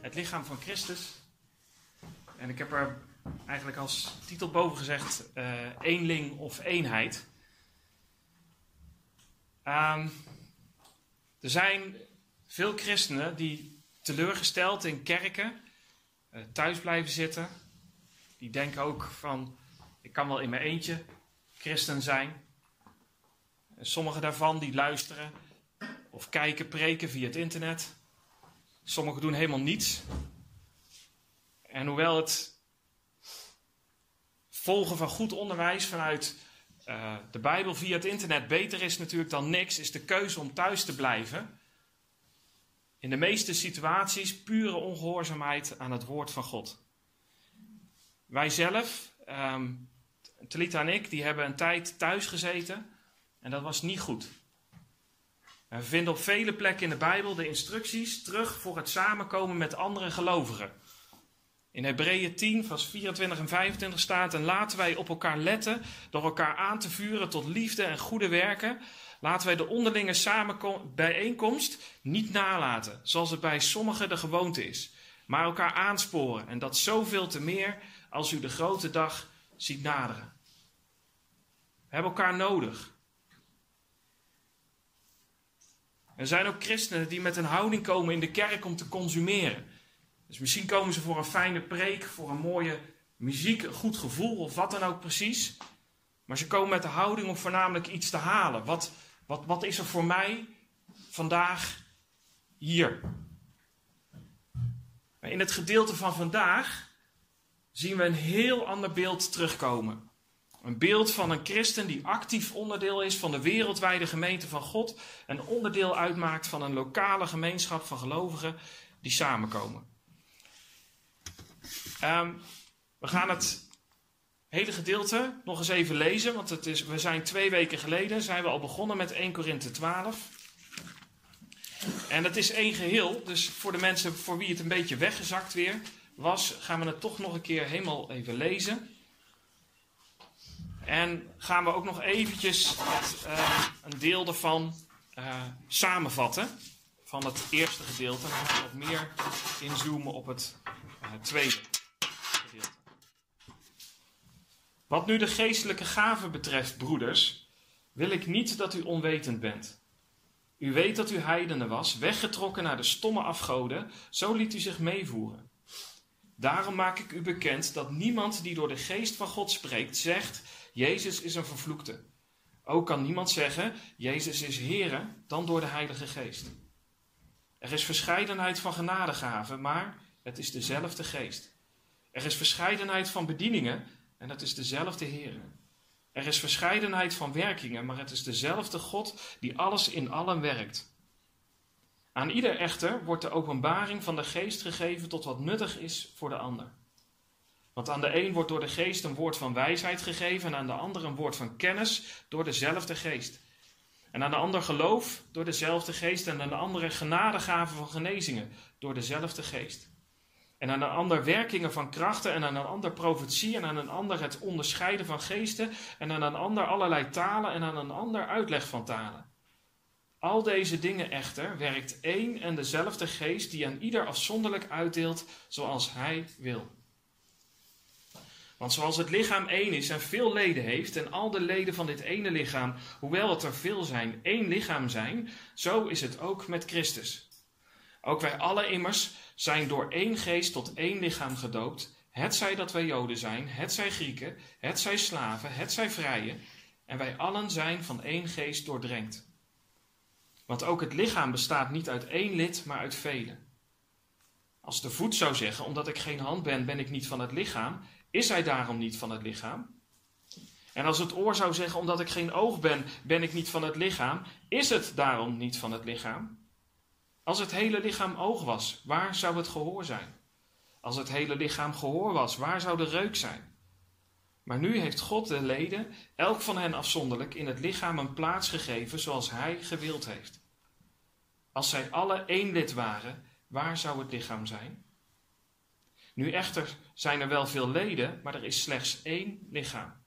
het lichaam van Christus. En ik heb er eigenlijk als titel boven gezegd: uh, eenling of eenheid. Um, er zijn veel christenen die teleurgesteld in kerken uh, thuis blijven zitten. Die denken ook van: ik kan wel in mijn eentje christen zijn. En sommige daarvan die luisteren of kijken, preken via het internet. Sommigen doen helemaal niets. En hoewel het volgen van goed onderwijs vanuit uh, de Bijbel via het internet beter is natuurlijk dan niks, is de keuze om thuis te blijven. In de meeste situaties pure ongehoorzaamheid aan het woord van God. Wij zelf, um, Talita en ik, die hebben een tijd thuis gezeten en dat was niet goed. We vinden op vele plekken in de Bijbel de instructies terug voor het samenkomen met andere gelovigen. In Hebreeën 10, vers 24 en 25 staat: En laten wij op elkaar letten, door elkaar aan te vuren tot liefde en goede werken. Laten wij de onderlinge bijeenkomst niet nalaten, zoals het bij sommigen de gewoonte is, maar elkaar aansporen. En dat zoveel te meer als u de grote dag ziet naderen. We hebben elkaar nodig. Er zijn ook christenen die met een houding komen in de kerk om te consumeren. Dus misschien komen ze voor een fijne preek, voor een mooie muziek, een goed gevoel of wat dan ook precies. Maar ze komen met de houding om voornamelijk iets te halen. Wat, wat, wat is er voor mij vandaag hier? Maar in het gedeelte van vandaag zien we een heel ander beeld terugkomen. Een beeld van een christen die actief onderdeel is van de wereldwijde gemeente van God en onderdeel uitmaakt van een lokale gemeenschap van gelovigen die samenkomen. Um, we gaan het hele gedeelte nog eens even lezen, want het is, we zijn twee weken geleden zijn we al begonnen met 1 Korinthe 12. En het is één geheel, dus voor de mensen voor wie het een beetje weggezakt weer was, gaan we het toch nog een keer helemaal even lezen. En gaan we ook nog eventjes uh, een deel ervan uh, samenvatten. Van het eerste gedeelte. Dan gaan we wat meer inzoomen op het uh, tweede gedeelte. Wat nu de geestelijke gaven betreft, broeders, wil ik niet dat u onwetend bent. U weet dat u heidenen was, weggetrokken naar de stomme afgoden, zo liet u zich meevoeren. Daarom maak ik u bekend dat niemand die door de geest van God spreekt, zegt: Jezus is een vervloekte. Ook kan niemand zeggen, Jezus is Here, dan door de Heilige Geest. Er is verscheidenheid van genadegaven, maar het is dezelfde Geest. Er is verscheidenheid van bedieningen, en het is dezelfde Here. Er is verscheidenheid van werkingen, maar het is dezelfde God die alles in allen werkt. Aan ieder echter wordt de openbaring van de Geest gegeven tot wat nuttig is voor de ander. Want aan de een wordt door de geest een woord van wijsheid gegeven en aan de ander een woord van kennis door dezelfde geest. En aan de ander geloof door dezelfde geest en aan de andere genadegaven van genezingen door dezelfde geest. En aan de ander werkingen van krachten en aan een ander profetie en aan een ander het onderscheiden van geesten en aan een ander allerlei talen en aan een ander uitleg van talen. Al deze dingen echter werkt één en dezelfde geest die aan ieder afzonderlijk uitdeelt zoals hij wil. Want zoals het lichaam één is en veel leden heeft, en al de leden van dit ene lichaam, hoewel het er veel zijn, één lichaam zijn, zo is het ook met Christus. Ook wij alle immers zijn door één geest tot één lichaam gedoopt, het zij dat wij Joden zijn, het zij Grieken, het zij slaven, het zij vrije, en wij allen zijn van één geest doordrenkt. Want ook het lichaam bestaat niet uit één lid, maar uit velen. Als de voet zou zeggen, omdat ik geen hand ben, ben ik niet van het lichaam, is hij daarom niet van het lichaam? En als het oor zou zeggen, omdat ik geen oog ben, ben ik niet van het lichaam, is het daarom niet van het lichaam? Als het hele lichaam oog was, waar zou het gehoor zijn? Als het hele lichaam gehoor was, waar zou de reuk zijn? Maar nu heeft God de leden, elk van hen afzonderlijk, in het lichaam een plaats gegeven zoals Hij gewild heeft. Als zij alle één lid waren, waar zou het lichaam zijn? Nu echter zijn er wel veel leden, maar er is slechts één lichaam.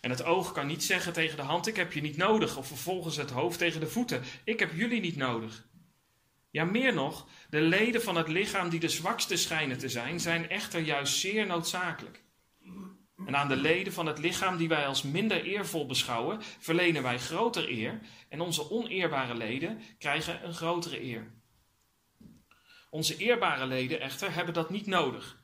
En het oog kan niet zeggen tegen de hand: Ik heb je niet nodig. Of vervolgens het hoofd tegen de voeten: Ik heb jullie niet nodig. Ja, meer nog, de leden van het lichaam die de zwakste schijnen te zijn, zijn echter juist zeer noodzakelijk. En aan de leden van het lichaam die wij als minder eervol beschouwen, verlenen wij groter eer, en onze oneerbare leden krijgen een grotere eer. Onze eerbare leden echter hebben dat niet nodig.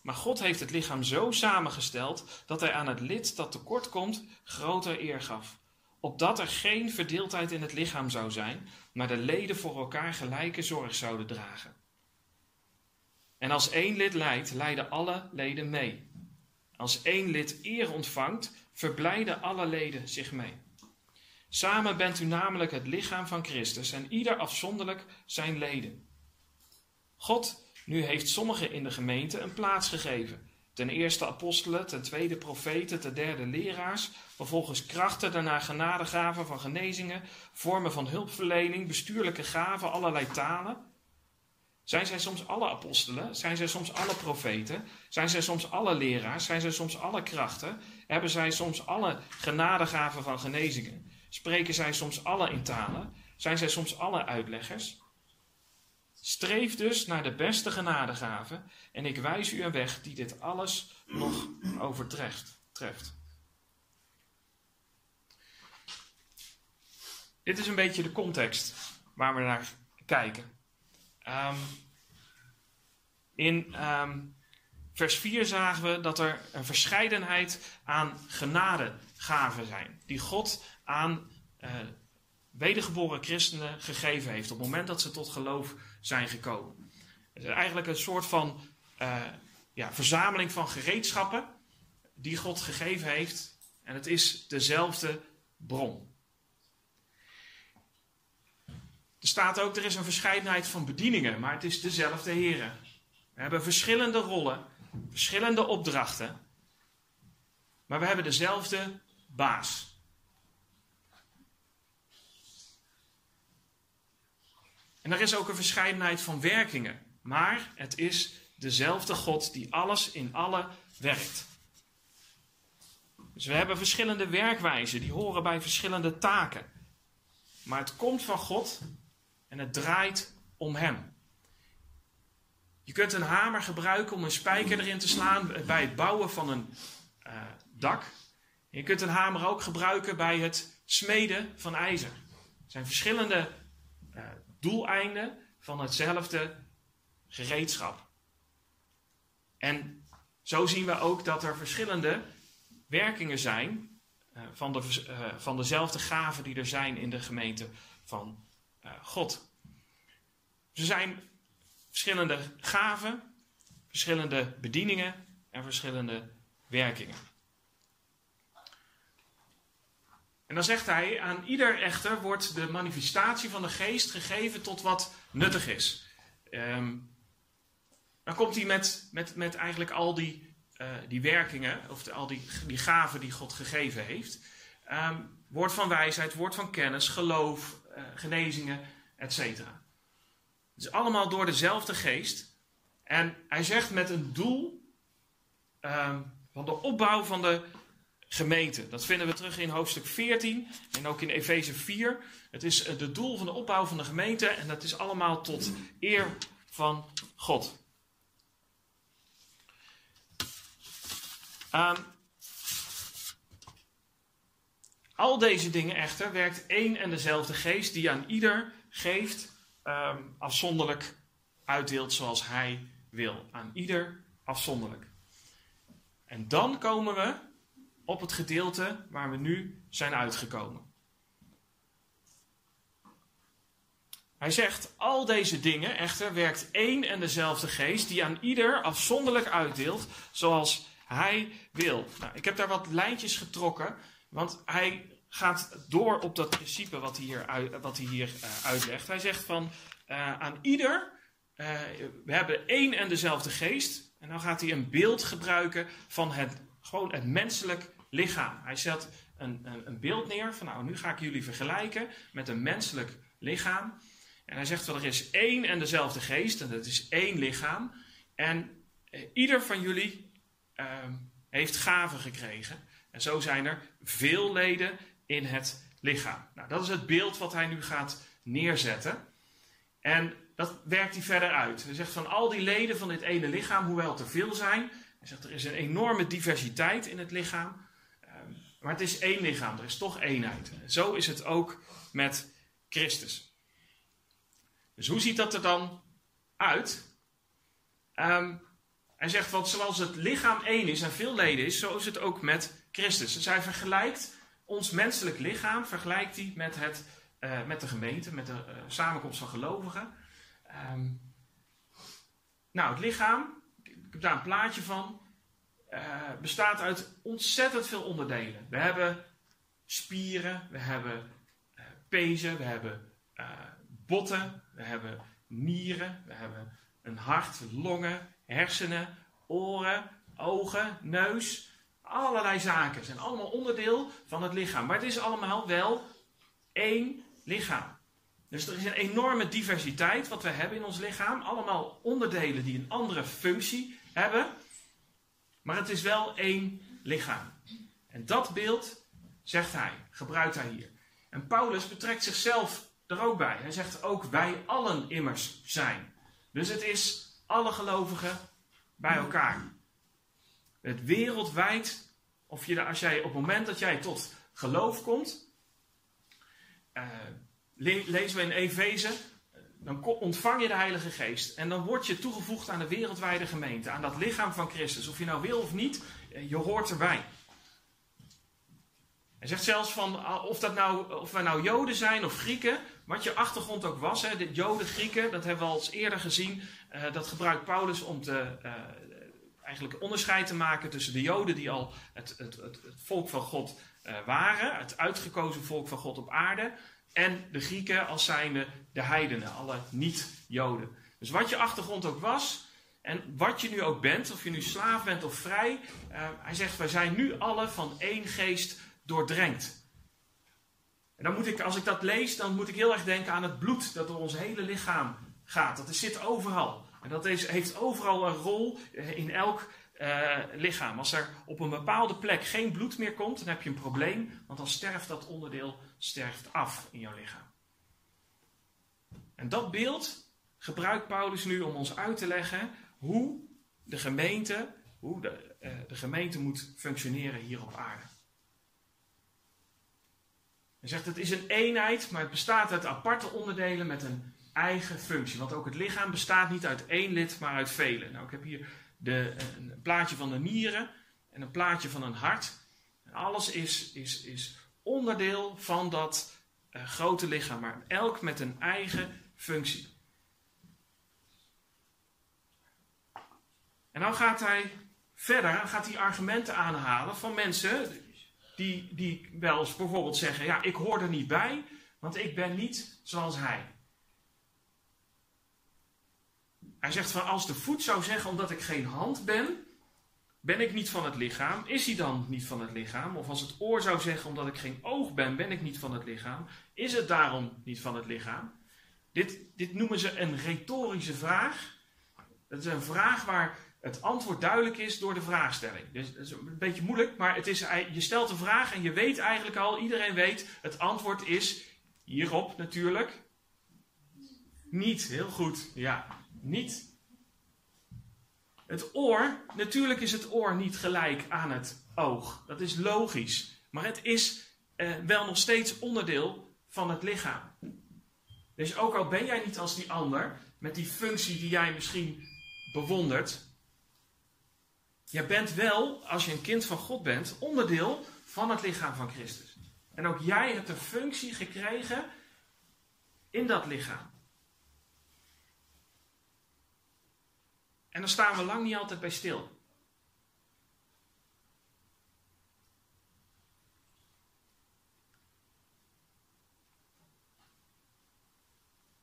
Maar God heeft het lichaam zo samengesteld dat hij aan het lid dat tekort komt groter eer gaf. Opdat er geen verdeeldheid in het lichaam zou zijn, maar de leden voor elkaar gelijke zorg zouden dragen. En als één lid lijdt, lijden alle leden mee. Als één lid eer ontvangt, verblijden alle leden zich mee. Samen bent u namelijk het lichaam van Christus en ieder afzonderlijk zijn leden. God nu heeft sommigen in de gemeente een plaats gegeven. Ten eerste apostelen, ten tweede profeten, ten derde leraars, vervolgens krachten, daarna genadegaven van genezingen, vormen van hulpverlening, bestuurlijke gaven, allerlei talen. Zijn zij soms alle apostelen? Zijn zij soms alle profeten? Zijn zij soms alle leraars? Zijn zij soms alle krachten? Hebben zij soms alle genadegaven van genezingen? Spreken zij soms alle in talen? Zijn zij soms alle uitleggers? Streef dus naar de beste genadegave en ik wijs u een weg die dit alles nog overtreft. Treft. Dit is een beetje de context waar we naar kijken. Um, in um, vers 4 zagen we dat er een verscheidenheid aan genadegaven zijn. Die God aan uh, wedergeboren christenen gegeven heeft. Op het moment dat ze tot geloof zijn gekomen. Het is eigenlijk een soort van uh, ja, verzameling van gereedschappen die God gegeven heeft. En het is dezelfde bron. Er staat ook, er is een verscheidenheid van bedieningen, maar het is dezelfde heren. We hebben verschillende rollen, verschillende opdrachten, maar we hebben dezelfde baas. En er is ook een verscheidenheid van werkingen. Maar het is dezelfde God die alles in alle werkt. Dus we hebben verschillende werkwijzen, die horen bij verschillende taken. Maar het komt van God en het draait om Hem. Je kunt een hamer gebruiken om een spijker erin te slaan bij het bouwen van een uh, dak. Je kunt een hamer ook gebruiken bij het smeden van ijzer. Er zijn verschillende uh, doeleinden van hetzelfde gereedschap. En zo zien we ook dat er verschillende werkingen zijn uh, van, de, uh, van dezelfde gaven die er zijn in de gemeente van uh, God. Er zijn verschillende gaven, verschillende bedieningen en verschillende werkingen. En dan zegt hij, aan ieder echter wordt de manifestatie van de geest gegeven tot wat nuttig is. Um, dan komt hij met, met, met eigenlijk al die, uh, die werkingen, of al die, die gaven die God gegeven heeft. Um, woord van wijsheid, woord van kennis, geloof, uh, genezingen, etc. Het is allemaal door dezelfde geest. En hij zegt met een doel um, van de opbouw van de gemeente. Dat vinden we terug in hoofdstuk 14 en ook in Efeze 4. Het is het doel van de opbouw van de gemeente en dat is allemaal tot eer van God. Um, al deze dingen echter werkt één en dezelfde geest die aan ieder geeft, um, afzonderlijk uitdeelt zoals hij wil. Aan ieder afzonderlijk. En dan komen we op het gedeelte waar we nu zijn uitgekomen. Hij zegt, al deze dingen echter werkt één en dezelfde geest die aan ieder afzonderlijk uitdeelt zoals hij wil. Nou, ik heb daar wat lijntjes getrokken, want hij gaat door op dat principe wat hij hier, wat hij hier uh, uitlegt. Hij zegt van uh, aan ieder, uh, we hebben één en dezelfde geest. En dan gaat hij een beeld gebruiken van het, gewoon het menselijk lichaam. Hij zet een, een, een beeld neer van nou, nu ga ik jullie vergelijken met een menselijk lichaam. En hij zegt wel, er is één en dezelfde geest en dat is één lichaam. En ieder van jullie uh, heeft gaven gekregen. En zo zijn er veel leden in het lichaam. Nou, dat is het beeld wat hij nu gaat neerzetten. En dat werkt hij verder uit. Hij zegt van al die leden van dit ene lichaam, hoewel het er veel zijn. Hij zegt er is een enorme diversiteit in het lichaam. Ehm, maar het is één lichaam, er is toch eenheid. Zo is het ook met Christus. Dus hoe ziet dat er dan uit? Ehm, hij zegt, want zoals het lichaam één is en veel leden is, zo is het ook met Christus. Dus hij vergelijkt ons menselijk lichaam, vergelijkt hij met, het, uh, met de gemeente, met de uh, samenkomst van gelovigen. Um, nou, het lichaam, ik heb daar een plaatje van, uh, bestaat uit ontzettend veel onderdelen. We hebben spieren, we hebben pezen, we hebben botten, we hebben nieren, we hebben een hart, longen, hersenen, oren, ogen, neus. Allerlei zaken zijn allemaal onderdeel van het lichaam. Maar het is allemaal wel één lichaam. Dus er is een enorme diversiteit wat we hebben in ons lichaam. Allemaal onderdelen die een andere functie hebben. Maar het is wel één lichaam. En dat beeld, zegt hij, gebruikt hij hier. En Paulus betrekt zichzelf er ook bij. Hij zegt ook wij allen immers zijn. Dus het is alle gelovigen bij elkaar. Het wereldwijd, of je, als jij op het moment dat jij tot geloof komt, uh, lezen we in Efeze, dan ontvang je de Heilige Geest. En dan word je toegevoegd aan de wereldwijde gemeente, aan dat lichaam van Christus. Of je nou wil of niet, eh, je hoort erbij. Hij zegt zelfs van ah, of, dat nou, of wij nou Joden zijn of Grieken, wat je achtergrond ook was, hè, de Joden, Grieken, dat hebben we al eens eerder gezien. Uh, dat gebruikt Paulus om te, uh, eigenlijk onderscheid te maken tussen de Joden die al het, het, het, volk van God waren, het uitgekozen volk van God op aarde, en de Grieken als zijnde de heidenen, alle niet-Joden. Dus wat je achtergrond ook was, en wat je nu ook bent, of je nu slaaf bent of vrij, hij zegt, wij zijn nu alle van één geest doordrenkt. En dan moet ik, als ik dat lees, dan moet ik heel erg denken aan het bloed dat door ons hele lichaam gaat. Dat zit overal. En dat is, heeft overal een rol eh, in elk uh, lichaam. Als er op een bepaalde plek geen bloed meer komt, dan heb je een probleem, want dan sterft dat onderdeel sterft af in jouw lichaam. En dat beeld gebruikt Paulus nu om ons uit te leggen hoe de gemeente, hoe de, uh, de gemeente moet functioneren hier op aarde. Hij zegt het is een eenheid, maar het bestaat uit aparte onderdelen met een eigen functie. Want ook het lichaam bestaat niet uit één lid, maar uit vele. Nou, ik heb hier de, een plaatje van de nieren en een plaatje van een hart. En alles is, is, is onderdeel van dat uh, grote lichaam, maar elk met een eigen functie. En dan gaat hij verder, gaat hij argumenten aanhalen van mensen die, die wel eens bijvoorbeeld zeggen: Ja, ik hoor er niet bij, want ik ben niet zoals hij. Hij zegt van als de voet zou zeggen omdat ik geen hand ben, ben ik niet van het lichaam, is hij dan niet van het lichaam? Of als het oor zou zeggen omdat ik geen oog ben, ben ik niet van het lichaam, is het daarom niet van het lichaam? Dit, dit noemen ze een retorische vraag. Dat is een vraag waar het antwoord duidelijk is door de vraagstelling. Dus het is een beetje moeilijk, maar het is, je stelt een vraag en je weet eigenlijk al, iedereen weet, het antwoord is hierop natuurlijk. Niet, heel goed, ja, niet. Het oor, natuurlijk is het oor niet gelijk aan het oog. Dat is logisch. Maar het is eh, wel nog steeds onderdeel van het lichaam. Dus ook al ben jij niet als die ander, met die functie die jij misschien bewondert, je bent wel, als je een kind van God bent, onderdeel van het lichaam van Christus. En ook jij hebt een functie gekregen in dat lichaam. En daar staan we lang niet altijd bij stil.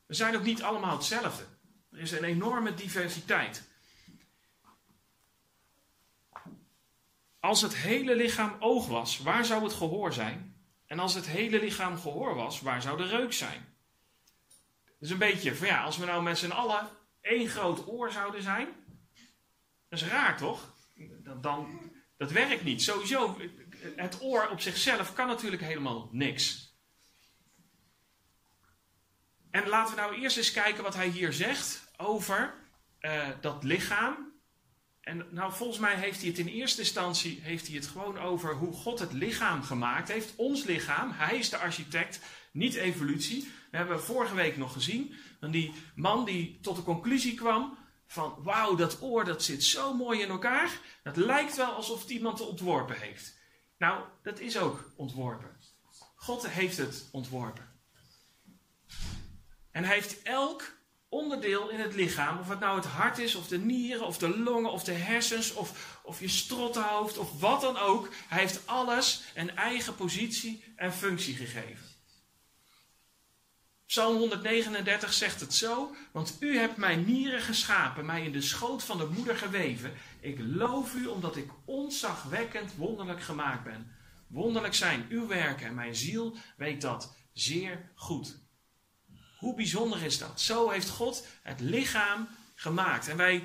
We zijn ook niet allemaal hetzelfde. Er is een enorme diversiteit. Als het hele lichaam oog was, waar zou het gehoor zijn? En als het hele lichaam gehoor was, waar zou de reuk zijn? Dus een beetje van ja, als we nou met z'n allen één groot oor zouden zijn, dat is raar toch? Dan, dan, dat werkt niet. Sowieso, het oor op zichzelf kan natuurlijk helemaal niks. En laten we nou eerst eens kijken wat hij hier zegt over uh, dat lichaam. En nou, volgens mij heeft hij het in eerste instantie heeft hij het gewoon over hoe God het lichaam gemaakt heeft. Ons lichaam. Hij is de architect, niet evolutie. We hebben vorige week nog gezien. Van die man die tot de conclusie kwam van wauw, dat oor dat zit zo mooi in elkaar. Dat lijkt wel alsof het iemand het ontworpen heeft. Nou, dat is ook ontworpen. God heeft het ontworpen. En hij heeft elk onderdeel in het lichaam, of het nou het hart is, of de nieren, of de longen, of de hersens, of, of je strottenhoofd, of wat dan ook. Hij heeft alles een eigen positie en functie gegeven. Psalm 139 zegt het zo, want u hebt mijn nieren geschapen, mij in de schoot van de moeder geweven. Ik loof u omdat ik onzagwekkend wonderlijk gemaakt ben. Wonderlijk zijn uw werken en mijn ziel weet dat zeer goed. Hoe bijzonder is dat? Zo heeft God het lichaam gemaakt. En wij,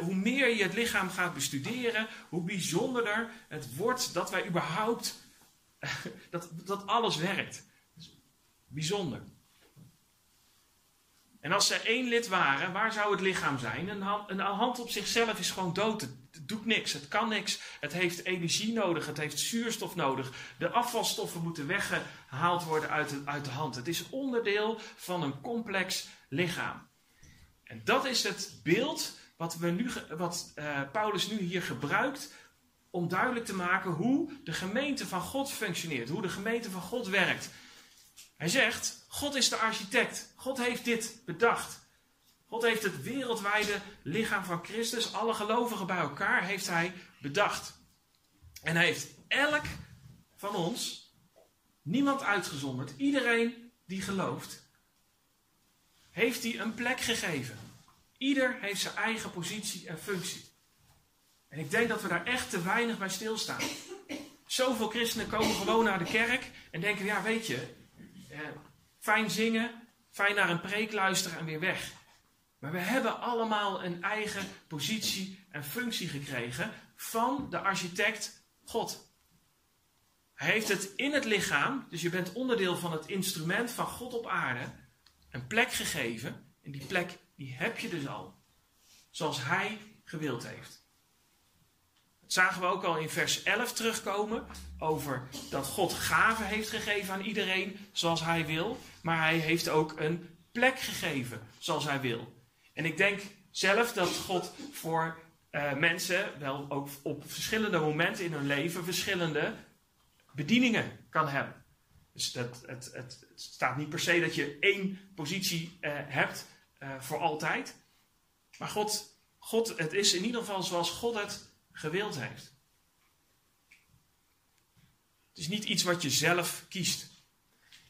hoe meer je het lichaam gaat bestuderen, hoe bijzonderder het wordt dat wij überhaupt, dat, dat alles werkt. Bijzonder. En als ze één lid waren, waar zou het lichaam zijn? Een hand, op zichzelf is gewoon dood. Het, doet niks, het kan niks. Het heeft energie nodig, het heeft zuurstof nodig. De afvalstoffen moeten weggehaald worden uit de, hand. Het is onderdeel van een complex lichaam. En dat is het beeld wat, we nu, wat uh, Paulus nu hier gebruikt om duidelijk te maken hoe de gemeente van God functioneert, hoe de gemeente van God werkt. Hij zegt, God is de architect. God heeft dit bedacht. God heeft het wereldwijde lichaam van Christus, alle gelovigen bij elkaar, heeft hij bedacht. En hij heeft elk van ons, niemand uitgezonderd, iedereen die gelooft, heeft hij een plek gegeven. Ieder heeft zijn eigen positie en functie. En ik denk dat we daar echt te weinig bij stilstaan. Zoveel christenen komen gewoon naar de kerk en denken, ja weet je, eh, fijn zingen, fijn naar een preek luisteren en weer weg. Maar we hebben allemaal een eigen positie en functie gekregen van de architect God. Hij heeft het in het lichaam, dus je bent onderdeel van het instrument van God op aarde, een plek gegeven. En die plek, die heb je dus al. Zoals hij gewild heeft. Zagen we ook al in vers 11 terugkomen. Over dat God gaven heeft gegeven aan iedereen zoals hij wil. Maar hij heeft ook een plek gegeven zoals hij wil. En ik denk zelf dat God voor uh, mensen wel ook op verschillende momenten in hun leven verschillende bedieningen kan hebben. Dus dat, het, het, staat niet per se dat je één positie uh, hebt uh, voor altijd. Maar God, God, het is in ieder geval zoals God het gewild heeft. Het is niet iets wat je zelf kiest.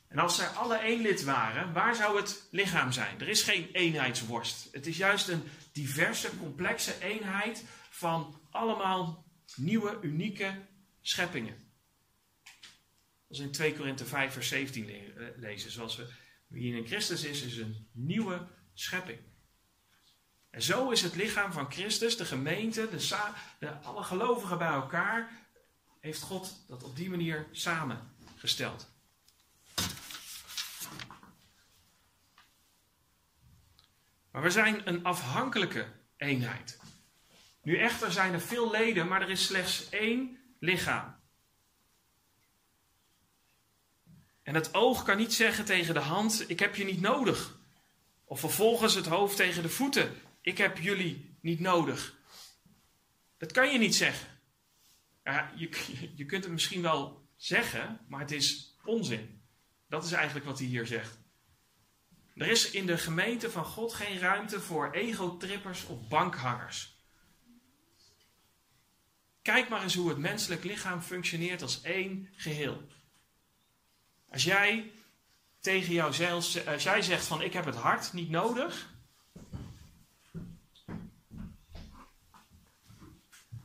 En als zij alle één lid waren, waar zou het lichaam zijn? Er is geen eenheidsworst. Het is juist een diverse, complexe eenheid van allemaal nieuwe, unieke scheppingen. Als in 2 Korinthe 5, vers 17 eh, lezen. Zoals we, wie in Christus is, is een nieuwe schepping. En zo is het lichaam van Christus, de gemeente, de, alle gelovigen bij elkaar, heeft God dat op die manier samengesteld. Maar we zijn een afhankelijke eenheid. Nu echter zijn er veel leden, maar er is slechts één lichaam. En het oog kan niet zeggen tegen de hand: Ik heb je niet nodig. Of vervolgens het hoofd tegen de voeten: Ik heb jullie niet nodig. Dat kan je niet zeggen. Ja, je, je kunt het misschien wel zeggen, maar het is onzin. Dat is eigenlijk wat hij hier zegt. Er is in de gemeente van God geen ruimte voor egotrippers of bankhangers. Kijk maar eens hoe het menselijk lichaam functioneert als één geheel. Als jij tegen jouzelf, als jij zegt van ik heb het hart niet nodig,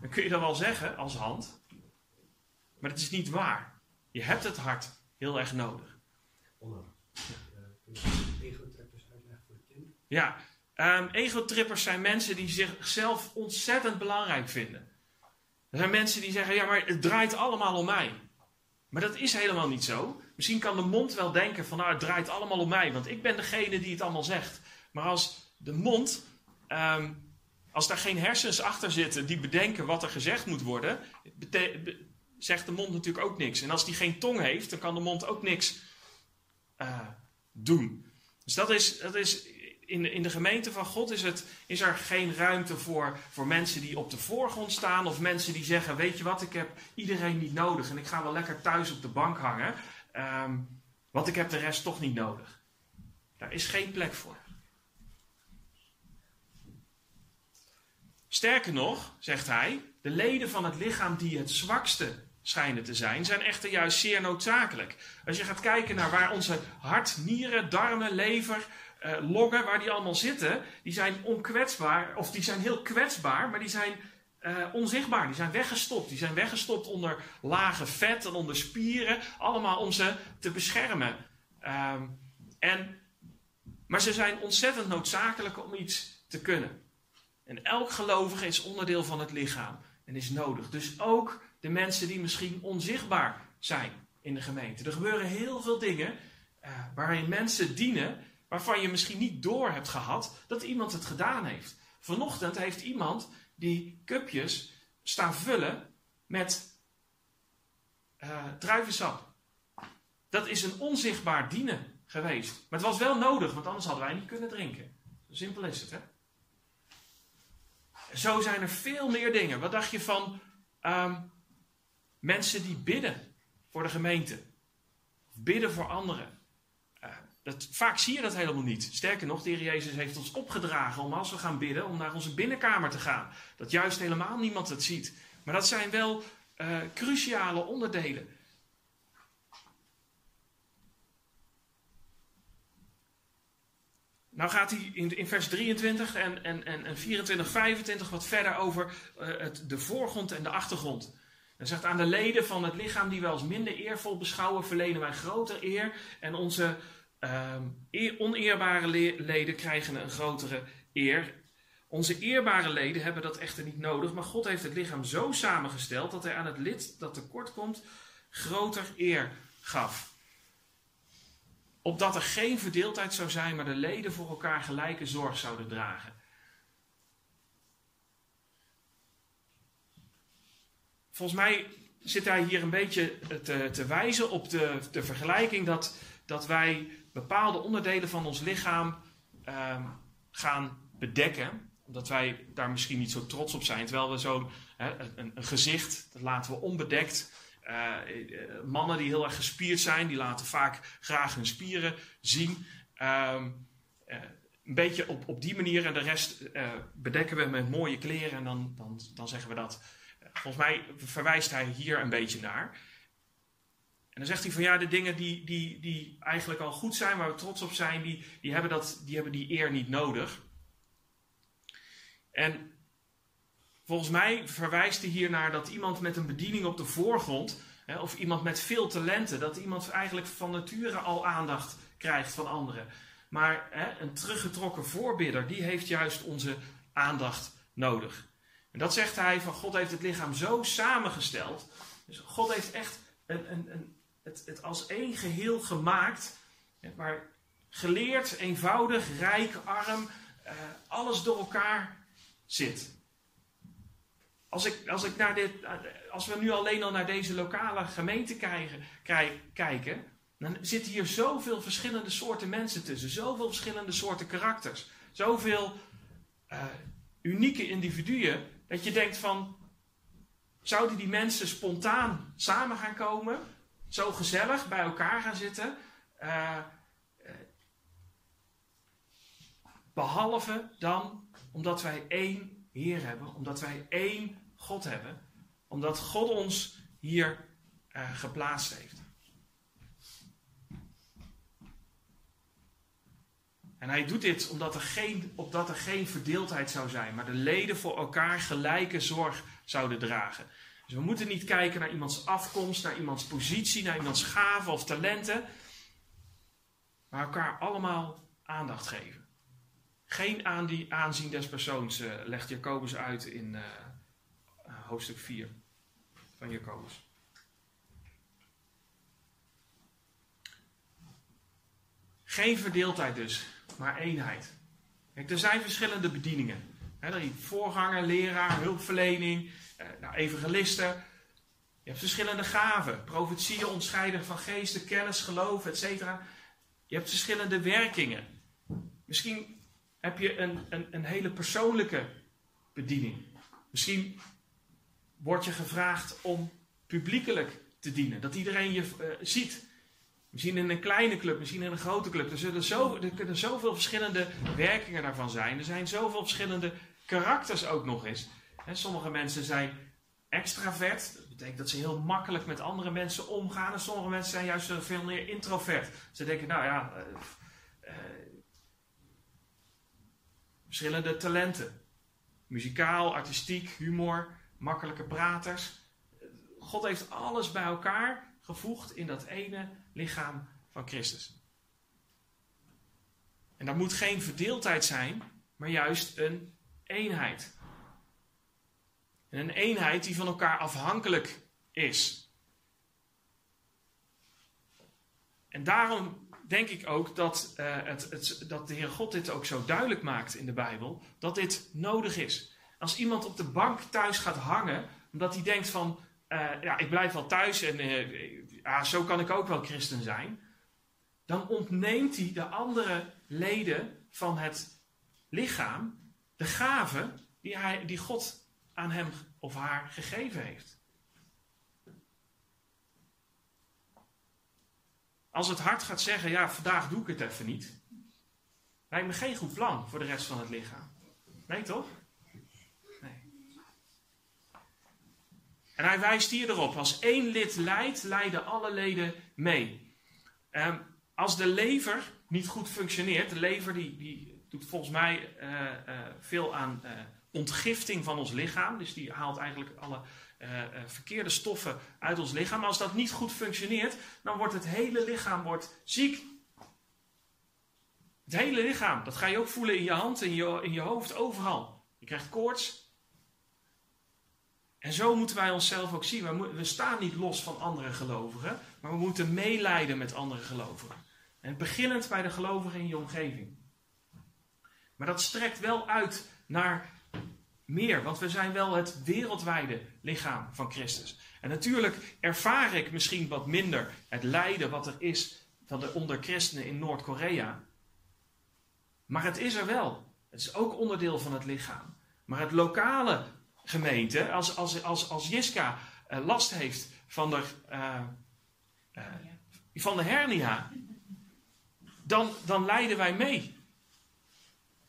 dan kun je dat wel zeggen als hand, maar het is niet waar. Je hebt het hart heel erg nodig. Ja, um, egotrippers zijn mensen die zichzelf ontzettend belangrijk vinden. Er zijn mensen die zeggen, ja maar het draait allemaal om mij. Maar dat is helemaal niet zo. Misschien kan de mond wel denken van nou het draait allemaal om mij, want ik ben degene die het allemaal zegt. Maar als de mond, ehm, als daar geen hersens achter zitten die bedenken wat er gezegd moet worden, zegt de mond natuurlijk ook niks. En als die geen tong heeft, dan kan de mond ook niks uh, doen. Dus dat is, dat is in, in de gemeente van God is, het, is er geen ruimte voor, voor mensen die op de voorgrond staan. Of mensen die zeggen: Weet je wat, ik heb iedereen niet nodig. En ik ga wel lekker thuis op de bank hangen. Um, want ik heb de rest toch niet nodig. Daar is geen plek voor. Sterker nog, zegt hij, de leden van het lichaam die het zwakste schijnen te zijn, zijn echter juist zeer noodzakelijk. Als je gaat kijken naar waar onze hart, nieren, darmen, lever, uh, loggen, waar die allemaal zitten, die zijn onkwetsbaar, of die zijn heel kwetsbaar, maar die zijn uh, onzichtbaar. Die zijn weggestopt. Die zijn weggestopt onder lage vet en onder spieren, allemaal om ze te beschermen. Um, en, maar ze zijn ontzettend noodzakelijk om iets te kunnen. En elk gelovige is onderdeel van het lichaam en is nodig. Dus ook de mensen die misschien onzichtbaar zijn in de gemeente. Er gebeuren heel veel dingen uh, waarin mensen dienen waarvan je misschien niet door hebt gehad dat iemand het gedaan heeft. Vanochtend heeft iemand die cupjes staan vullen met uh, druivensap. Dat is een onzichtbaar dienen geweest. Maar het was wel nodig, want anders hadden wij niet kunnen drinken. Simpel is het, hè? Zo zijn er veel meer dingen. Wat dacht je van um, mensen die bidden voor de gemeente? Bidden voor anderen. Dat, vaak zie je dat helemaal niet. Sterker nog, de Heer Jezus heeft ons opgedragen om als we gaan bidden, om naar onze binnenkamer te gaan. Dat juist helemaal niemand het ziet. Maar dat zijn wel uh, cruciale onderdelen. Nou gaat hij in, in vers 23 en, en, en, en 24, 25 wat verder over uh, het, de voorgrond en de achtergrond. Hij zegt aan de leden van het lichaam die wij als minder eervol beschouwen, verlenen wij groter eer. En onze Um, oneerbare leden krijgen een grotere eer. Onze eerbare leden hebben dat echter niet nodig, maar God heeft het lichaam zo samengesteld dat hij aan het lid dat tekort komt groter eer gaf. Opdat er geen verdeeldheid zou zijn, maar de leden voor elkaar gelijke zorg zouden dragen. Volgens mij zit hij hier een beetje te, te wijzen op de, de vergelijking dat, dat wij bepaalde onderdelen van ons lichaam um, gaan bedekken. Omdat wij daar misschien niet zo trots op zijn. Terwijl we zo'n een, een, gezicht, dat laten we onbedekt. Uh, mannen die heel erg gespierd zijn, die laten vaak graag hun spieren zien. Um, uh, een beetje op, op die manier en de rest bedekken we met mooie kleren en dan, dan, dan zeggen we dat. Volgens mij verwijst hij hier een beetje naar. En dan zegt hij van ja, de dingen die, die, die eigenlijk al goed zijn, waar we trots op zijn, die, die, hebben, dat, die hebben die eer niet nodig. En volgens mij verwijst hij hier naar dat iemand met een bediening op de voorgrond, hè, of iemand met veel talenten, dat iemand eigenlijk van nature al aandacht krijgt van anderen. Maar hè, een teruggetrokken voorbidder, die heeft juist onze aandacht nodig. En dat zegt hij van God heeft het lichaam zo samengesteld. Dus God heeft echt een, een, een het, het als één geheel gemaakt. Waar geleerd, eenvoudig, rijk, arm, uh, alles door elkaar zit. Als, ik, als, ik naar dit, als we nu alleen al naar deze lokale gemeente kijken, kijken, dan zitten hier zoveel verschillende soorten mensen tussen, zoveel verschillende soorten karakters, zoveel uh, unieke individuen, dat je denkt van, zouden die mensen spontaan samen gaan komen? zo gezellig bij elkaar gaan zitten. Uh, behalve dan omdat wij één Heer hebben, omdat wij één God hebben, omdat God ons hier uh, geplaatst heeft. En hij doet dit omdat er, geen, opdat er geen verdeeldheid zou zijn, maar de leden voor elkaar gelijke zorg zouden dragen. Dus we moeten niet kijken naar iemands afkomst, naar iemands positie, naar iemands gaven of talenten. Maar elkaar allemaal aandacht geven. Geen aanzien des persoons, uh, legt Jacobus uit in uh, hoofdstuk 4 van Jacobus. Geen verdeeldheid dus, maar eenheid. Kijk, er zijn verschillende bedieningen. He, voorganger, leraar, hulpverlening, eh, nou, evangelisten. Je hebt verschillende gaven. Profetieën, ontscheiden van geesten, kennis, geloof, etc. Je hebt verschillende werkingen. Misschien heb je een, een, een hele persoonlijke bediening. Misschien word je gevraagd om publiekelijk te dienen. Dat iedereen je uh, ziet. Misschien in een kleine club, misschien in een grote club. Er, zullen zo, er kunnen zoveel verschillende werkingen daarvan zijn. Er zijn zoveel verschillende karakters ook nog eens. sommige mensen zijn extravert. Dat betekent dat ze heel makkelijk met andere mensen omgaan. En sommige mensen zijn juist veel meer introvert. Ze denken, nou ja, uh, uh, verschillende talenten. Muzikaal, artistiek, humor, makkelijke praters. God heeft alles bij elkaar gevoegd in dat ene lichaam van Christus. En dat moet geen verdeeldheid zijn, maar juist een eenheid. En een eenheid die van elkaar afhankelijk is. En daarom denk ik ook dat, uh, het, het, dat de Heer God dit ook zo duidelijk maakt in de Bijbel, dat dit nodig is. Als iemand op de bank thuis gaat hangen, omdat hij denkt van, uh, ja, ik blijf wel thuis en ja, zo kan ik ook wel christen zijn, dan ontneemt hij de andere leden van het lichaam de gave die, hij, die God aan hem of haar gegeven heeft. Als het hart gaat zeggen, ja, vandaag doe ik het even niet, lijkt me geen goed plan voor de rest van het lichaam. Nee, toch? En hij wijst hier erop, als één lid leidt, leiden alle leden mee. Um, als de lever niet goed functioneert, de lever die, die doet volgens mij uh, uh, veel aan uh, ontgifting van ons lichaam. Dus die haalt eigenlijk alle verkeerde stoffen uit ons lichaam. Maar als dat niet goed functioneert, dan wordt het hele lichaam wordt ziek. Het hele lichaam, dat ga je ook voelen in je hand, in je, in je hoofd, overal. Je krijgt koorts, en zo moeten wij onszelf ook zien. We, staan niet los van andere gelovigen, maar we moeten meeleiden met andere gelovigen. En beginnend bij de gelovigen in je omgeving. Maar dat strekt wel uit naar meer, want we zijn wel het wereldwijde lichaam van Christus. En natuurlijk ervaar ik misschien wat minder het lijden wat er is van de onder christenen in Noord-Korea. Maar het is er wel. Het is ook onderdeel van het lichaam. Maar het lokale gemeente, als, als, als, als Jiska uh, last heeft van de, uh, uh, van de hernia, dan, dan lijden wij mee.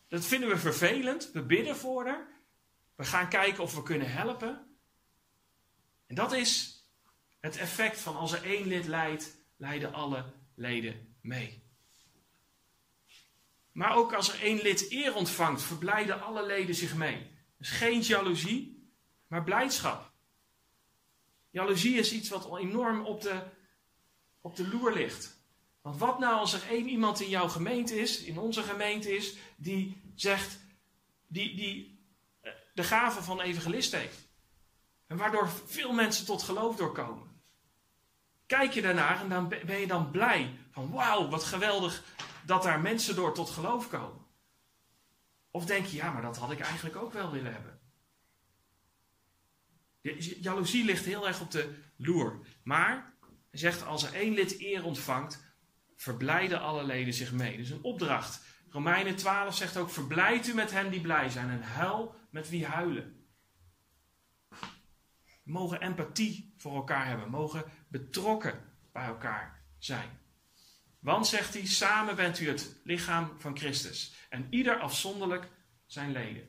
Dat vinden we vervelend. We bidden voor haar. We gaan kijken of we kunnen helpen. En dat is het effect van als er één lid lijdt, lijden alle leden mee. Maar ook als er één lid eer ontvangt, verblijden alle leden zich mee. Dus geen jaloezie, maar blijdschap. Jaloezie is iets wat enorm op de, op de loer ligt. Want wat nou als er één iemand in jouw gemeente is, in onze gemeente is, die zegt, die, die eh, de gave van evangelist heeft. En waardoor veel mensen tot geloof doorkomen. Kijk je daarnaar en dan ben je dan blij van wauw, wat geweldig dat daar mensen door tot geloof komen. Of denk je, ja, maar dat had ik eigenlijk ook wel willen hebben. Jaloezie ligt heel erg op de loer. Maar, hij zegt, als er één lid eer ontvangt, verblijden alle leden zich mee. Dus een opdracht. Romeinen 12 zegt ook, verblijd u met hen die blij zijn en huil met wie huilen. We mogen empathie voor elkaar hebben, mogen betrokken bij elkaar zijn. Want, zegt hij, samen bent u het lichaam van Christus. En ieder afzonderlijk zijn leden.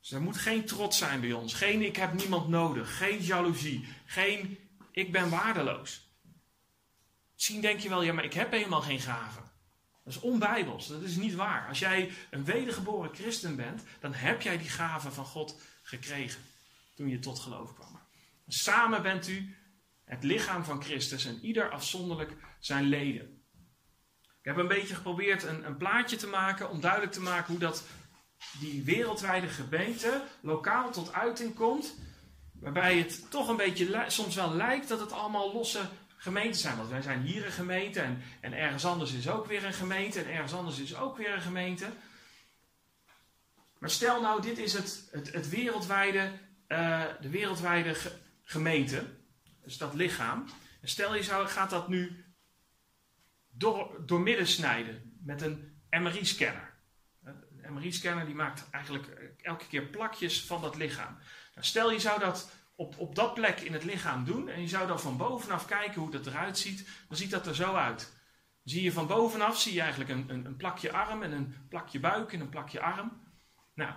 Dus er moet geen trots zijn bij ons. Geen ik heb niemand nodig. Geen jaloezie. Geen ik ben waardeloos. Misschien denk je wel, ja, maar ik heb helemaal geen gaven. Dat is onbijbels. Dat is niet waar. Als jij een wedergeboren christen bent, dan heb jij die gaven van God gekregen. Toen je tot geloof kwam. Samen bent u het lichaam van Christus en ieder afzonderlijk zijn leden. Ik heb een beetje geprobeerd een, een, plaatje te maken om duidelijk te maken hoe dat die wereldwijde gemeente lokaal tot uiting komt. Waarbij het toch een beetje soms wel lijkt dat het allemaal losse gemeenten zijn. Want wij zijn hier een gemeente en, en ergens anders is ook weer een gemeente en ergens anders is ook weer een gemeente. Maar stel nou, dit is het, het, het wereldwijde, uh, de wereldwijde gemeente, dus dat lichaam. En stel je zou, gaat dat nu door, midden snijden met een MRI-scanner. Een MRI-scanner die maakt eigenlijk elke keer plakjes van dat lichaam. Nou, stel je zou dat op, op dat plek in het lichaam doen en je zou dan van bovenaf kijken hoe dat eruit ziet, dan ziet dat er zo uit. Zie je van bovenaf zie je eigenlijk een, een, een plakje arm en een plakje buik en een plakje arm. Nou,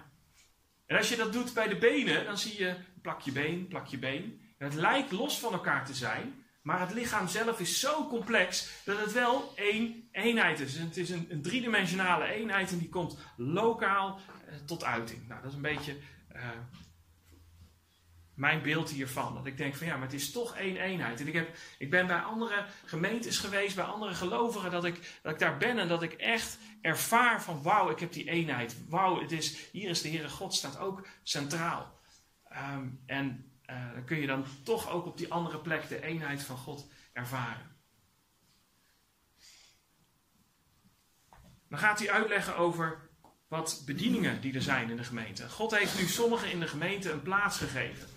en als je dat doet bij de benen, dan zie je plakje been, plakje been. Het lijkt los van elkaar te zijn, maar het lichaam zelf is zo complex dat het wel één eenheid is. Het is een, een driedimensionale eenheid en die komt lokaal eh, tot uiting. Nou, dat is een beetje uh, mijn beeld hiervan. Dat ik denk van ja, maar het is toch één eenheid. En ik, heb, ik ben bij andere gemeentes geweest, bij andere gelovigen, dat ik, dat ik daar ben en dat ik echt ervaar van wauw, ik heb die eenheid. Wauw, het is, hier is de Heere God, staat ook centraal. Um, en uh, dan kun je dan toch ook op die andere plek de eenheid van God ervaren. Dan gaat hij uitleggen over wat bedieningen die er zijn in de gemeente. God heeft nu sommigen in de gemeente een plaats gegeven.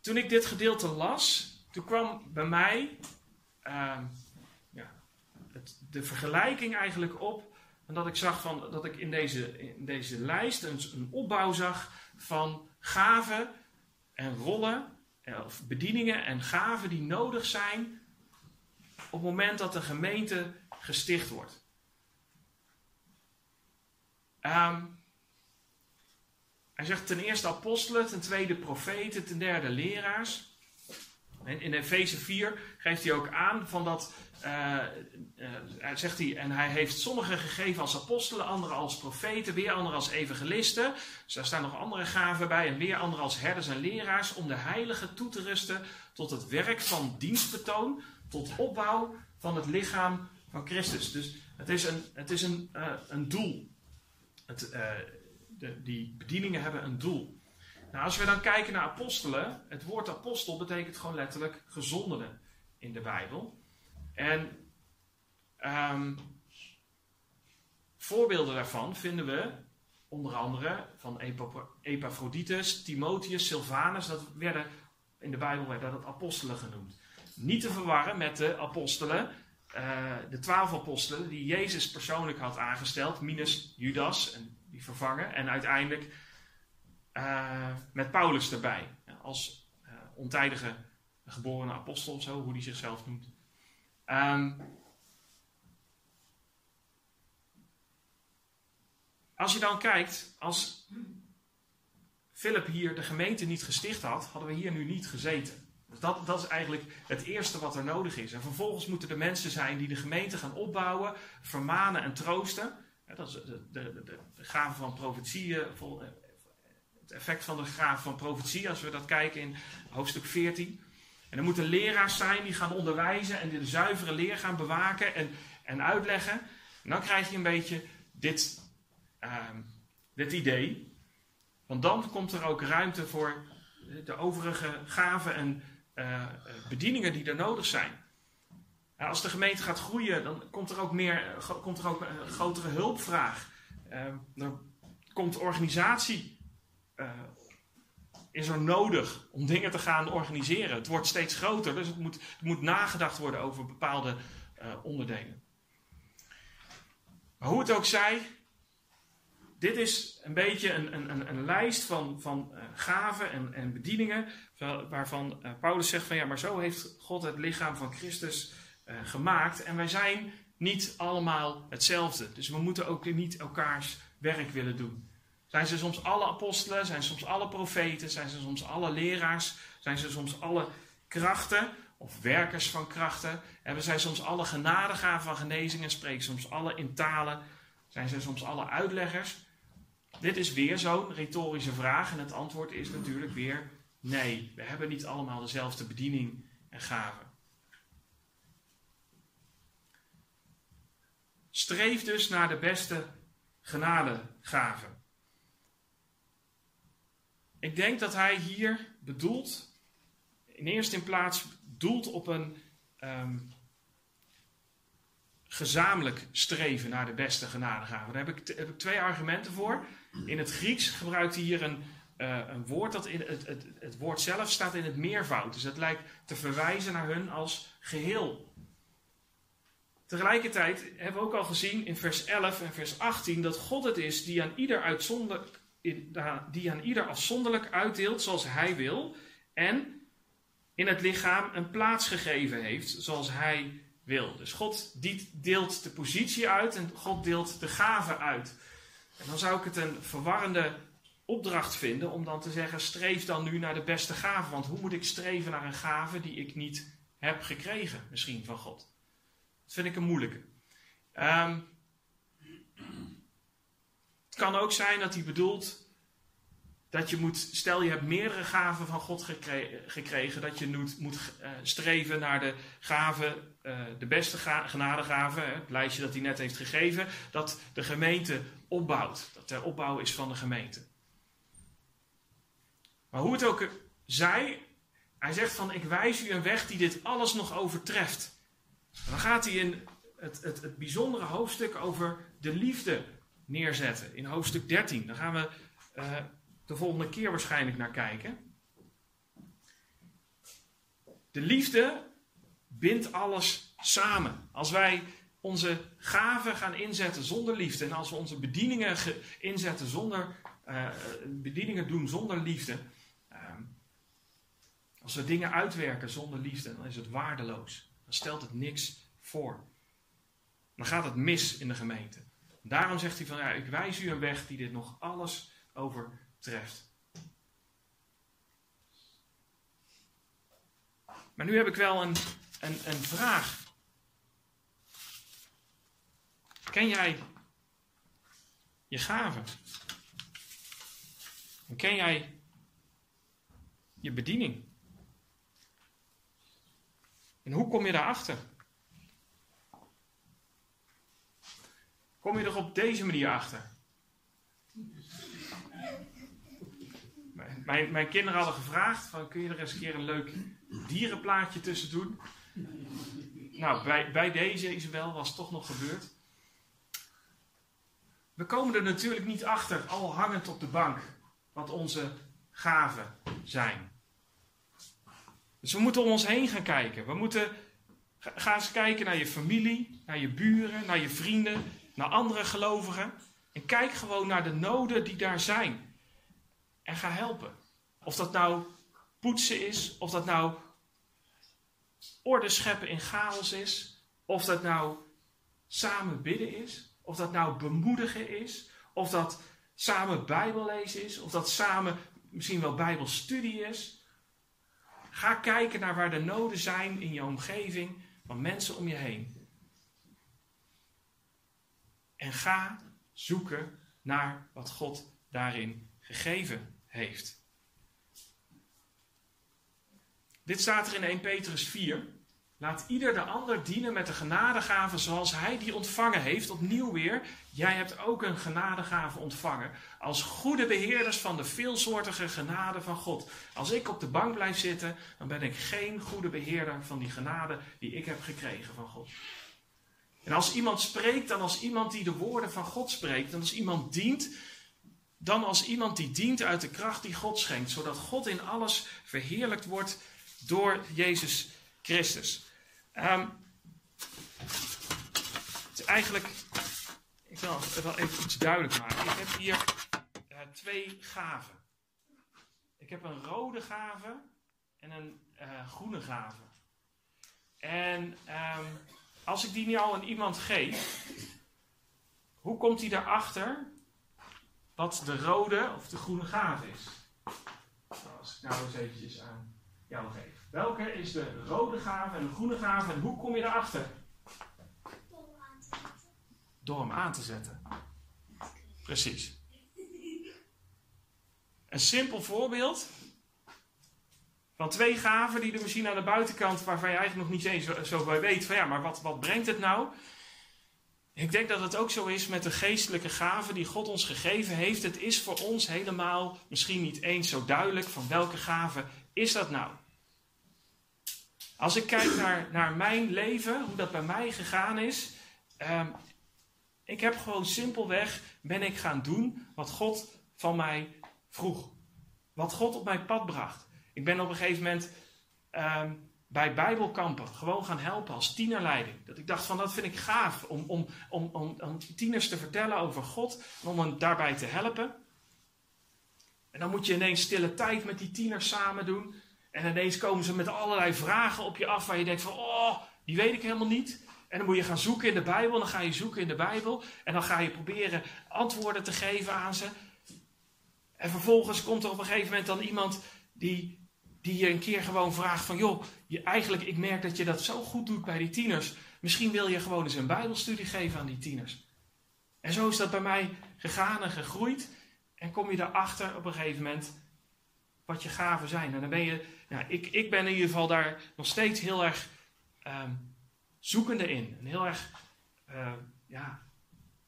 Toen ik dit gedeelte las, toen kwam bij mij uh, ja, het, de vergelijking eigenlijk op. En dat ik zag van, dat ik in deze, in deze lijst een, een opbouw zag van gaven en rollen, eh, of bedieningen en gaven die nodig zijn op het moment dat de gemeente gesticht wordt. Um, hij zegt ten eerste apostelen, ten tweede profeten, ten derde leraars. En in Efeze 4 geeft hij ook aan van dat, uh, uh, zegt hij, en hij heeft sommigen gegeven als apostelen, anderen als profeten, weer anderen als evangelisten. Dus daar staan nog andere gaven bij, en weer anderen als herders en leraars, om de heiligen toe te rusten tot het werk van dienstbetoon, tot opbouw van het lichaam van Christus. Dus het is een, het is een, een doel. Het, die bedieningen hebben een doel. Nou, als we dan kijken naar apostelen, het woord apostel betekent gewoon letterlijk gezondene in de Bijbel. En um, voorbeelden daarvan vinden we onder andere van Epaphroditus, Timotheus, Silvanus. Dat werden, in de Bijbel werden dat apostelen genoemd. Niet te verwarren met de apostelen, uh, de twaalf apostelen die Jezus persoonlijk had aangesteld, minus Judas en die vervangen. En uiteindelijk uh, met Paulus erbij. Als uh, ontijdige geboren apostel of zo, hoe hij zichzelf noemt. Um, als je dan kijkt, als Philip hier de gemeente niet gesticht had, hadden we hier nu niet gezeten. Dus dat, dat is eigenlijk het eerste wat er nodig is. En vervolgens moeten er mensen zijn die de gemeente gaan opbouwen, vermanen en troosten. Dat is de, de, de, de gave van profetie, eh, het effect van de gave van profetie, als we dat kijken in hoofdstuk 14. En er moeten leraars zijn die gaan onderwijzen en de zuivere leer gaan bewaken en, en uitleggen. En dan krijg je een beetje dit, uh, dit idee. Want dan komt er ook ruimte voor de overige gaven en uh, bedieningen die er nodig zijn als de gemeente gaat groeien, dan komt er ook, meer, eh, komt er ook een grotere hulpvraag. Uh, er komt organisatie. Uh, is er nodig om dingen te gaan organiseren? Het wordt steeds groter, dus het moet, het moet nagedacht worden over bepaalde uh, onderdelen. Maar hoe het ook zij, dit is een beetje een, een, een lijst van, van gaven en, en bedieningen. Waarvan Paulus zegt van ja, maar zo heeft God het lichaam van Christus gemaakt. En wij zijn niet allemaal hetzelfde. Dus we moeten ook niet elkaars werk willen doen. Zijn ze soms alle apostelen? Zijn soms alle profeten? Zijn ze soms alle leraars? Zijn ze soms alle krachten of werkers van krachten? En we zijn soms alle genadegaven van genezing en spreken soms alle in talen? Zijn ze soms alle uitleggers? Dit is weer zo'n retorische vraag en het antwoord is natuurlijk weer nee. We hebben niet allemaal dezelfde bediening en gaven. Streef dus naar de beste genadegave. Ik denk dat hij hier bedoelt, in eerste plaats doelt op een ehm, gezamenlijk streven naar de beste genadegave. Daar heb ik, heb ik twee argumenten voor. In het Grieks gebruikt hij hier een, uh, een woord dat in het, het, het woord zelf staat in het meervoud. Dus het lijkt te verwijzen naar hun als geheel. Tegelijkertijd hebben we ook al gezien in vers 11 en vers 18 dat God het is die aan ieder, uitzonder, die aan ieder afzonderlijk uitdeelt zoals hij wil. En in het lichaam een plaats gegeven heeft zoals hij wil. Dus God deelt de positie uit en God deelt de gave uit. En dan zou ik het een verwarrende opdracht vinden om dan te zeggen: streef dan nu naar de beste gave. Want hoe moet ik streven naar een gave die ik niet heb gekregen, misschien van God? Dat vind ik een moeilijke. Ehm, het kan ook zijn dat hij bedoelt dat je moet, stel je hebt meerdere gaven van God gekregen, dat je moet, moet uh, streven naar de gave, uh, de beste genadegave, het lijstje dat hij net heeft gegeven, dat de gemeente opbouwt, dat er opbouw is van de gemeente. Maar hoe het ook zij, hij zegt van ik wijs u een weg die dit alles nog overtreft. dan gaat hij in het, het, het bijzondere hoofdstuk over de liefde neerzetten, in hoofdstuk 13. Dan gaan we... Uh, de volgende keer waarschijnlijk naar kijken. De liefde bindt alles samen. Als wij onze gaven gaan inzetten zonder liefde en als we onze bedieningen inzetten zonder uh, bedieningen doen zonder liefde, uh, als we dingen uitwerken zonder liefde, dan is het waardeloos. Dan stelt het niks voor. Dan gaat het mis in de gemeente. Daarom zegt hij van ja, ik wijs u een weg die dit nog alles over treft. Maar nu heb ik wel een, een, een vraag. Ken jij je gaven? En ken jij je bediening? En hoe kom je daarachter? Kom je er op deze manier achter? Mijn, mijn kinderen hadden gevraagd: van, kun je er eens een keer een leuk dierenplaatje tussen doen? Nou, bij, bij deze Isabel was het toch nog gebeurd. We komen er natuurlijk niet achter, al hangend op de bank, wat onze gaven zijn. Dus we moeten om ons heen gaan kijken. We moeten ga eens kijken naar je familie, naar je buren, naar je vrienden, naar andere gelovigen. En kijk gewoon naar de noden die daar zijn en ga helpen. Of dat nou poetsen is, of dat nou orde scheppen in chaos is, of dat nou samen bidden is, of dat nou bemoedigen is, of dat samen Bijbel lezen is, of dat samen misschien wel Bijbelstudie is. Ga kijken naar waar de noden zijn in je omgeving, van mensen om je heen. En ga zoeken naar wat God daarin gegeven heeft. Dit staat er in 1 Petrus 4. Laat ieder de ander dienen met de genadegave zoals hij die ontvangen heeft. Opnieuw weer, jij hebt ook een genadegave ontvangen. Als goede beheerders van de veelsoortige genade van God. Als ik op de bank blijf zitten, dan ben ik geen goede beheerder van die genade die ik heb gekregen van God. En als iemand spreekt, dan als iemand die de woorden van God spreekt. Dan als iemand dient, dan als iemand die dient uit de kracht die God schenkt, zodat God in alles verheerlijkt wordt door Jezus Christus. Um, het is eigenlijk, ik wil wel even iets duidelijk maken. Ik heb hier uh, twee gaven. Ik heb een rode gave en een uh, groene gave. En um, als ik die nu al aan iemand geef, hoe komt hij daarachter wat de rode of de groene gave is. Als ik nou eens eventjes aan jou geef. Welke is de rode gave en de groene gave en hoe kom je erachter? Door hem aan te zetten. Precies. Een simpel voorbeeld van twee gaven die er misschien aan de buitenkant, waarvan je eigenlijk nog niet eens zo, bij weet, van ja, maar wat, wat brengt het nou? Ik denk dat het ook zo is met de geestelijke gaven die God ons gegeven heeft. Het is voor ons helemaal misschien niet eens zo duidelijk van welke gave is dat nou. Als ik kijk naar, naar mijn leven, hoe dat bij mij gegaan is. ehm, ik heb gewoon simpelweg, ben ik gaan doen wat God van mij vroeg. Wat God op mijn pad bracht. Ik ben op een gegeven moment ehm, bij Bijbelkampen gewoon gaan helpen als tienerleiding. Dat ik dacht van dat vind ik gaaf om, om, om, om, om tieners te vertellen over God en om hen daarbij te helpen. En dan moet je ineens stille tijd met die tieners samen doen. En ineens komen ze met allerlei vragen op je af waar je denkt van, oh, die weet ik helemaal niet. En dan moet je gaan zoeken in de Bijbel. Dan ga je zoeken in de Bijbel. En dan ga je proberen antwoorden te geven aan ze. En vervolgens komt er op een gegeven moment dan iemand die, die je een keer gewoon vraagt van, joh, je, eigenlijk, ik merk dat je dat zo goed doet bij die tieners. Misschien wil je gewoon eens een Bijbelstudie geven aan die tieners. En zo is dat bij mij gegaan en gegroeid. En kom je erachter op een gegeven moment wat je gaven zijn. En dan ben je, ja, ik, ik ben in ieder geval daar nog steeds heel erg ehm, zoekende in. En heel erg, eh, ja,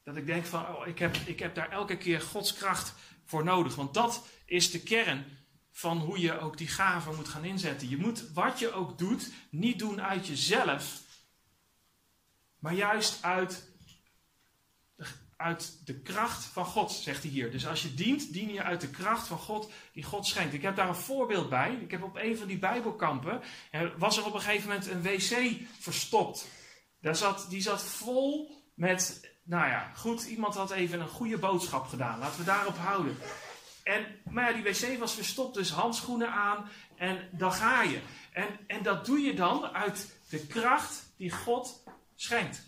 dat ik denk van, oh, ik, heb, ik heb daar elke keer Gods kracht voor nodig. Want dat is de kern van hoe je ook die gaven moet gaan inzetten. Je moet wat je ook doet, niet doen uit jezelf, maar juist uit uit de kracht van God, zegt hij hier. Dus als je dient, dien je uit de kracht van God die God schenkt. Ik heb daar een voorbeeld bij. Ik heb op een van die Bijbelkampen, was er op een gegeven moment een wc verstopt. Daar zat, die zat vol met, nou ja, goed, iemand had even een goede boodschap gedaan. Laten we daarop houden. En, maar ja, die wc was verstopt, dus handschoenen aan en dan ga je. En, en dat doe je dan uit de kracht die God schenkt.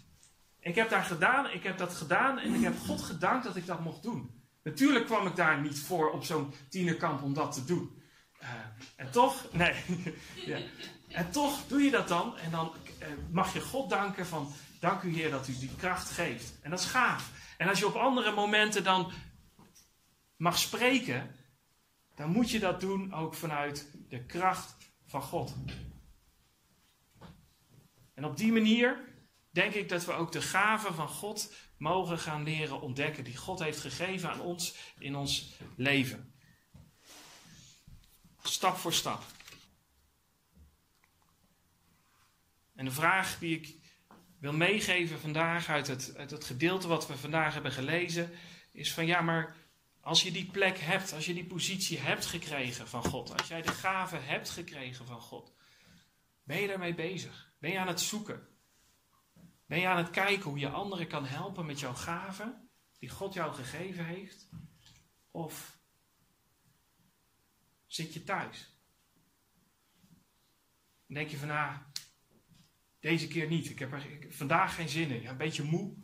Ik heb daar gedaan, ik heb dat gedaan en ik heb God gedankt dat ik dat mocht doen. Natuurlijk kwam ik daar niet voor op zo'n tienerkamp om dat te doen. Uh, en toch, nee, ja. en toch doe je dat dan en dan uh, mag je God danken van, dank u Heer dat u die kracht geeft. En dat is gaaf. En als je op andere momenten dan mag spreken, dan moet je dat doen ook vanuit de kracht van God. En op die manier denk ik dat we ook de gaven van God mogen gaan leren ontdekken, die God heeft gegeven aan ons in ons leven. Stap voor stap. En de vraag die ik wil meegeven vandaag uit het, uit het gedeelte wat we vandaag hebben gelezen, is van ja, maar als je die plek hebt, als je die positie hebt gekregen van God, als jij de gaven hebt gekregen van God, ben je daarmee bezig? Ben je aan het zoeken? Ben je aan het kijken hoe je anderen kan helpen met jouw gaven die God jou gegeven heeft? Of zit je thuis? Denk je van, nou, deze keer niet. Ik heb er vandaag geen zin in. Ja, een beetje moe.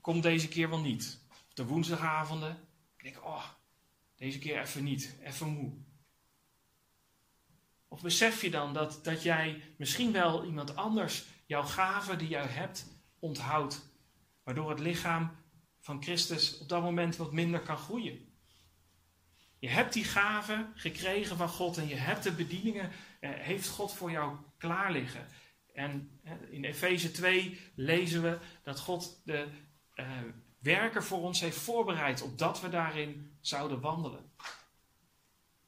Kom deze keer wel niet. Of de woensdagavonden. Ik denk, oh, deze keer even niet. Even moe. Of besef je dan dat, dat jij misschien wel iemand anders jouw gave die jij hebt onthoudt, waardoor het lichaam van Christus op dat moment wat minder kan groeien? Je hebt die gave gekregen van God en je hebt de bedieningen, eh, heeft God voor jou klaar liggen. En eh, in Efeze 2 lezen we dat God de eh, werken voor ons heeft voorbereid, opdat we daarin zouden wandelen.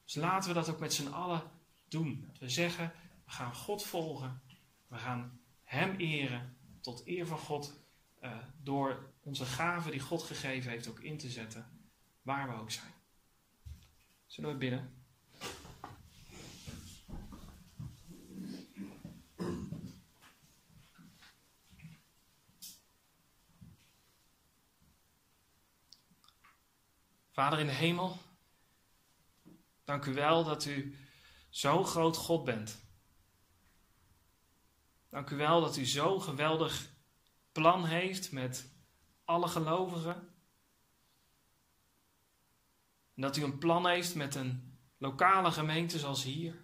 Dus laten we dat ook met z'n allen doen. Dat we zeggen, we gaan God volgen. We gaan Hem eren tot eer van God. Uh, door onze gaven die God gegeven heeft ook in te zetten. Waar we ook zijn. Zullen we bidden? Vader in de hemel, dank u wel dat u zo groot God bent. Dank u wel dat u zo'n geweldig plan heeft met alle gelovigen. En dat u een plan heeft met een lokale gemeente zoals hier.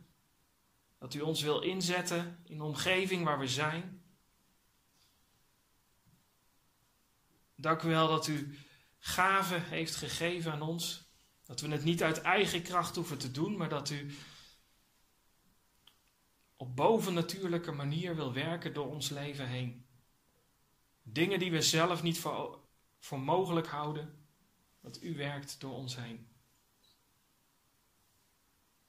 Dat u ons wil inzetten in de omgeving waar we zijn. Dank u wel dat u gaven heeft gegeven aan ons. Dat we het niet uit eigen kracht hoeven te doen, maar dat u op bovennatuurlijke manier wil werken door ons leven heen. Dingen die we zelf niet voor, voor mogelijk houden, dat u werkt door ons heen.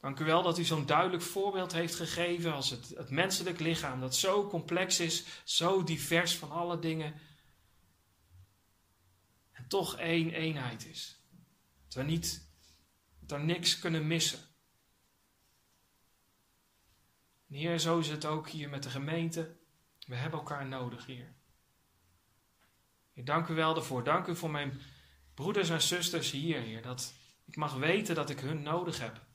Dank u wel dat u zo'n duidelijk voorbeeld heeft gegeven als het, het menselijk lichaam, dat zo complex is, zo divers van alle dingen. Toch één eenheid is. Dat we niet, dat er niks kunnen missen. En Heer, zo is het ook hier met de gemeente. We hebben elkaar nodig, Heer. Heer, dank u wel daarvoor. Dank u voor mijn broeders en zusters hier, Heer. Dat ik mag weten dat ik hun nodig heb.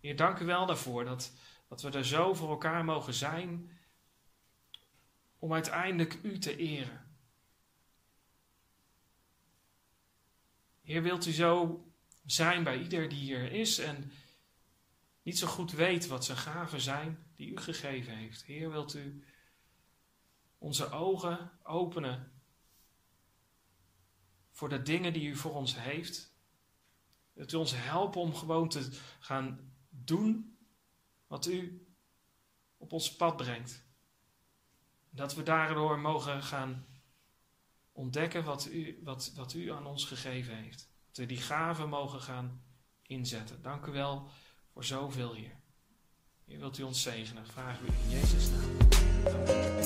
Heer, dank u wel daarvoor dat, dat we er zo voor elkaar mogen zijn om uiteindelijk u te eren. Heer, wilt u zo zijn bij ieder die hier is en niet zo goed weet wat zijn gaven zijn die u gegeven heeft. Heer, wilt u onze ogen openen voor de dingen die u voor ons heeft. Wilt u ons helpen om gewoon te gaan doen wat u op ons pad brengt. Dat we daardoor mogen gaan ontdekken wat u, wat, wat u aan ons gegeven heeft. Dat we die gaven mogen gaan inzetten. Dank u wel voor zoveel, Heer. Heer, wilt u ons zegenen? Vragen we in Jezus' naam. Amen.